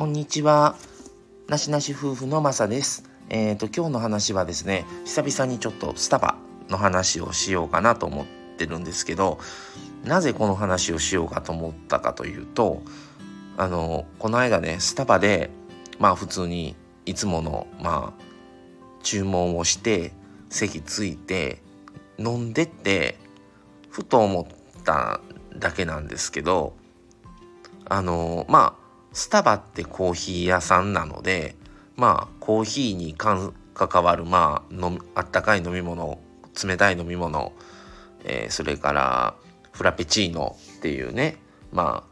こんにちは。なしなし夫婦のまさです。えっ、ー、と、今日の話はですね、久々にちょっとスタバの話をしようかなと思ってるんですけど、なぜこの話をしようかと思ったかというと、あの、この間ね、スタバで、まあ普通にいつもの、まあ、注文をして、席ついて、飲んでって、ふと思っただけなんですけど、あの、まあ、スタバってコーヒー屋さんなのでまあコーヒーに関わるまあのあったかい飲み物冷たい飲み物、えー、それからフラペチーノっていうねま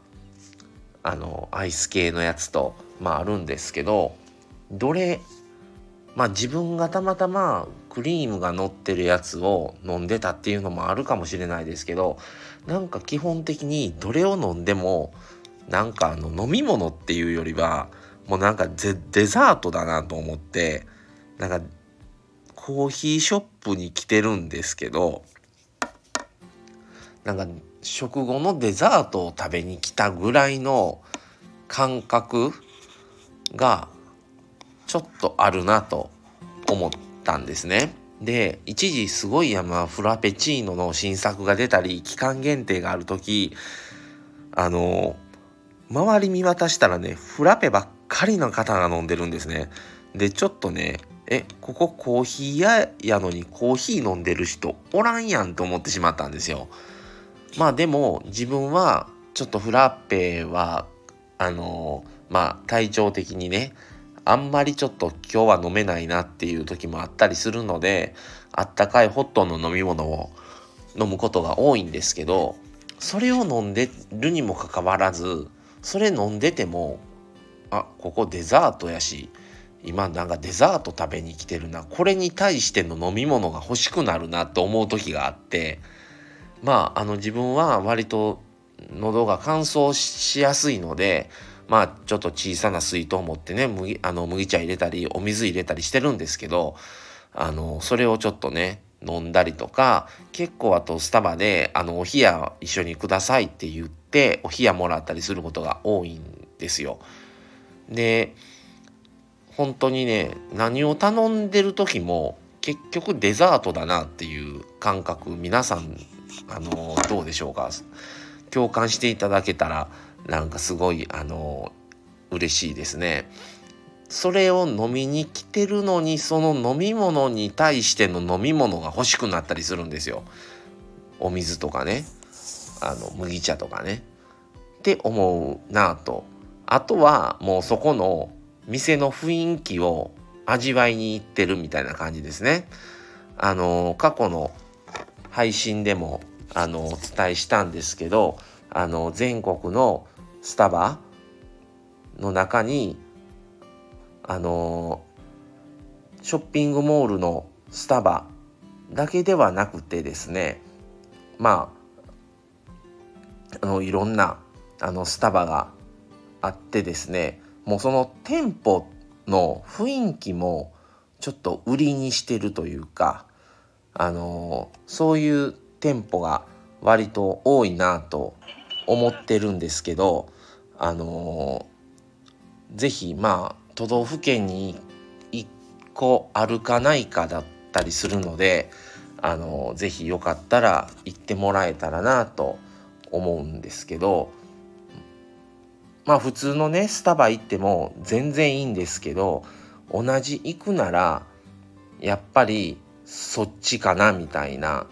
ああのアイス系のやつとまああるんですけどどれまあ自分がたまたまクリームが乗ってるやつを飲んでたっていうのもあるかもしれないですけどなんか基本的にどれを飲んでもなんかあの飲み物っていうよりはもうなんかデザートだなと思ってなんかコーヒーショップに来てるんですけどなんか食後のデザートを食べに来たぐらいの感覚がちょっとあるなと思ったんですね。で一時すごい山フラペチーノの新作が出たり期間限定がある時あの周り見渡したらねフラペばっかりの方が飲んでるんですね。でちょっとねえここコーヒー屋やのにコーヒー飲んでる人おらんやんと思ってしまったんですよ。まあでも自分はちょっとフラッペはあのまあ体調的にねあんまりちょっと今日は飲めないなっていう時もあったりするのであったかいホットの飲み物を飲むことが多いんですけどそれを飲んでるにもかかわらずそれ飲んでてもあここデザートやし今なんかデザート食べに来てるなこれに対しての飲み物が欲しくなるなと思う時があってまああの自分は割と喉が乾燥しやすいのでまあちょっと小さな水筒を持ってね麦あの麦茶入れたりお水入れたりしてるんですけどあのそれをちょっとね飲んだりとか結構あとスタバであのお冷や一緒にくださいって言ってお冷やもらったりすることが多いんですよ。で本当にね何を頼んでる時も結局デザートだなっていう感覚皆さんあのどうでしょうか？共感していただけたらなんかすごいあの嬉しいですね。それを飲みに来てるのにその飲み物に対しての飲み物が欲しくなったりするんですよ。お水とかねあの麦茶とかね。って思うなぁと。あとはもうそこの店の雰囲気を味わいに行ってるみたいな感じですね。あの過去の配信でもあのお伝えしたんですけどあの全国のスタバの中にあのショッピングモールのスタバだけではなくてですねまああのいろんなあのスタバがあってですねもうその店舗の雰囲気もちょっと売りにしてるというかあのそういう店舗が割と多いなと思ってるんですけどあの是非まあ都道府県に1個あるかないかだったりするのであのぜひよかったら行ってもらえたらなと思うんですけどまあ普通のねスタバ行っても全然いいんですけど同じ行くならやっぱりそっちかなみたいな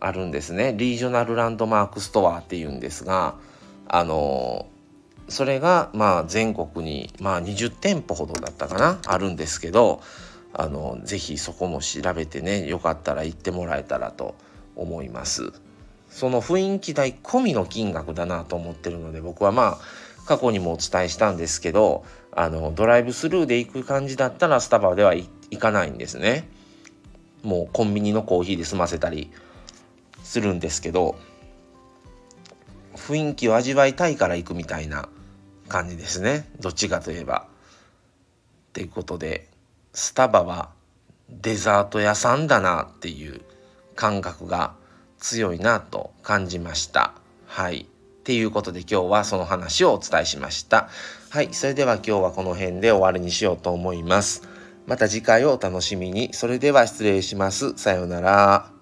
あるんですね。リージョナルランドマークストアっていうんですがあのそれがまあ全国にまあ20店舗ほどだったかなあるんですけどあのぜひそこも調べてねよかったら行ってもらえたらと思います。その雰囲気代込みの金額だなと思ってるので僕はまあ過去にもお伝えしたんですけどあのドライブスルーで行く感じだったらスタバでは行かないんですね。もうコンビニのコーヒーで済ませたりするんですけど雰囲気を味わいたいから行くみたいな感じですねどっちかといえば。ということでスタバはデザート屋さんだなっていう感覚が強いなと感じました。はい。っていうことで今日はその話をお伝えしました。はい、それでは今日はこの辺で終わりにしようと思います。また次回をお楽しみに。それでは失礼します。さようなら。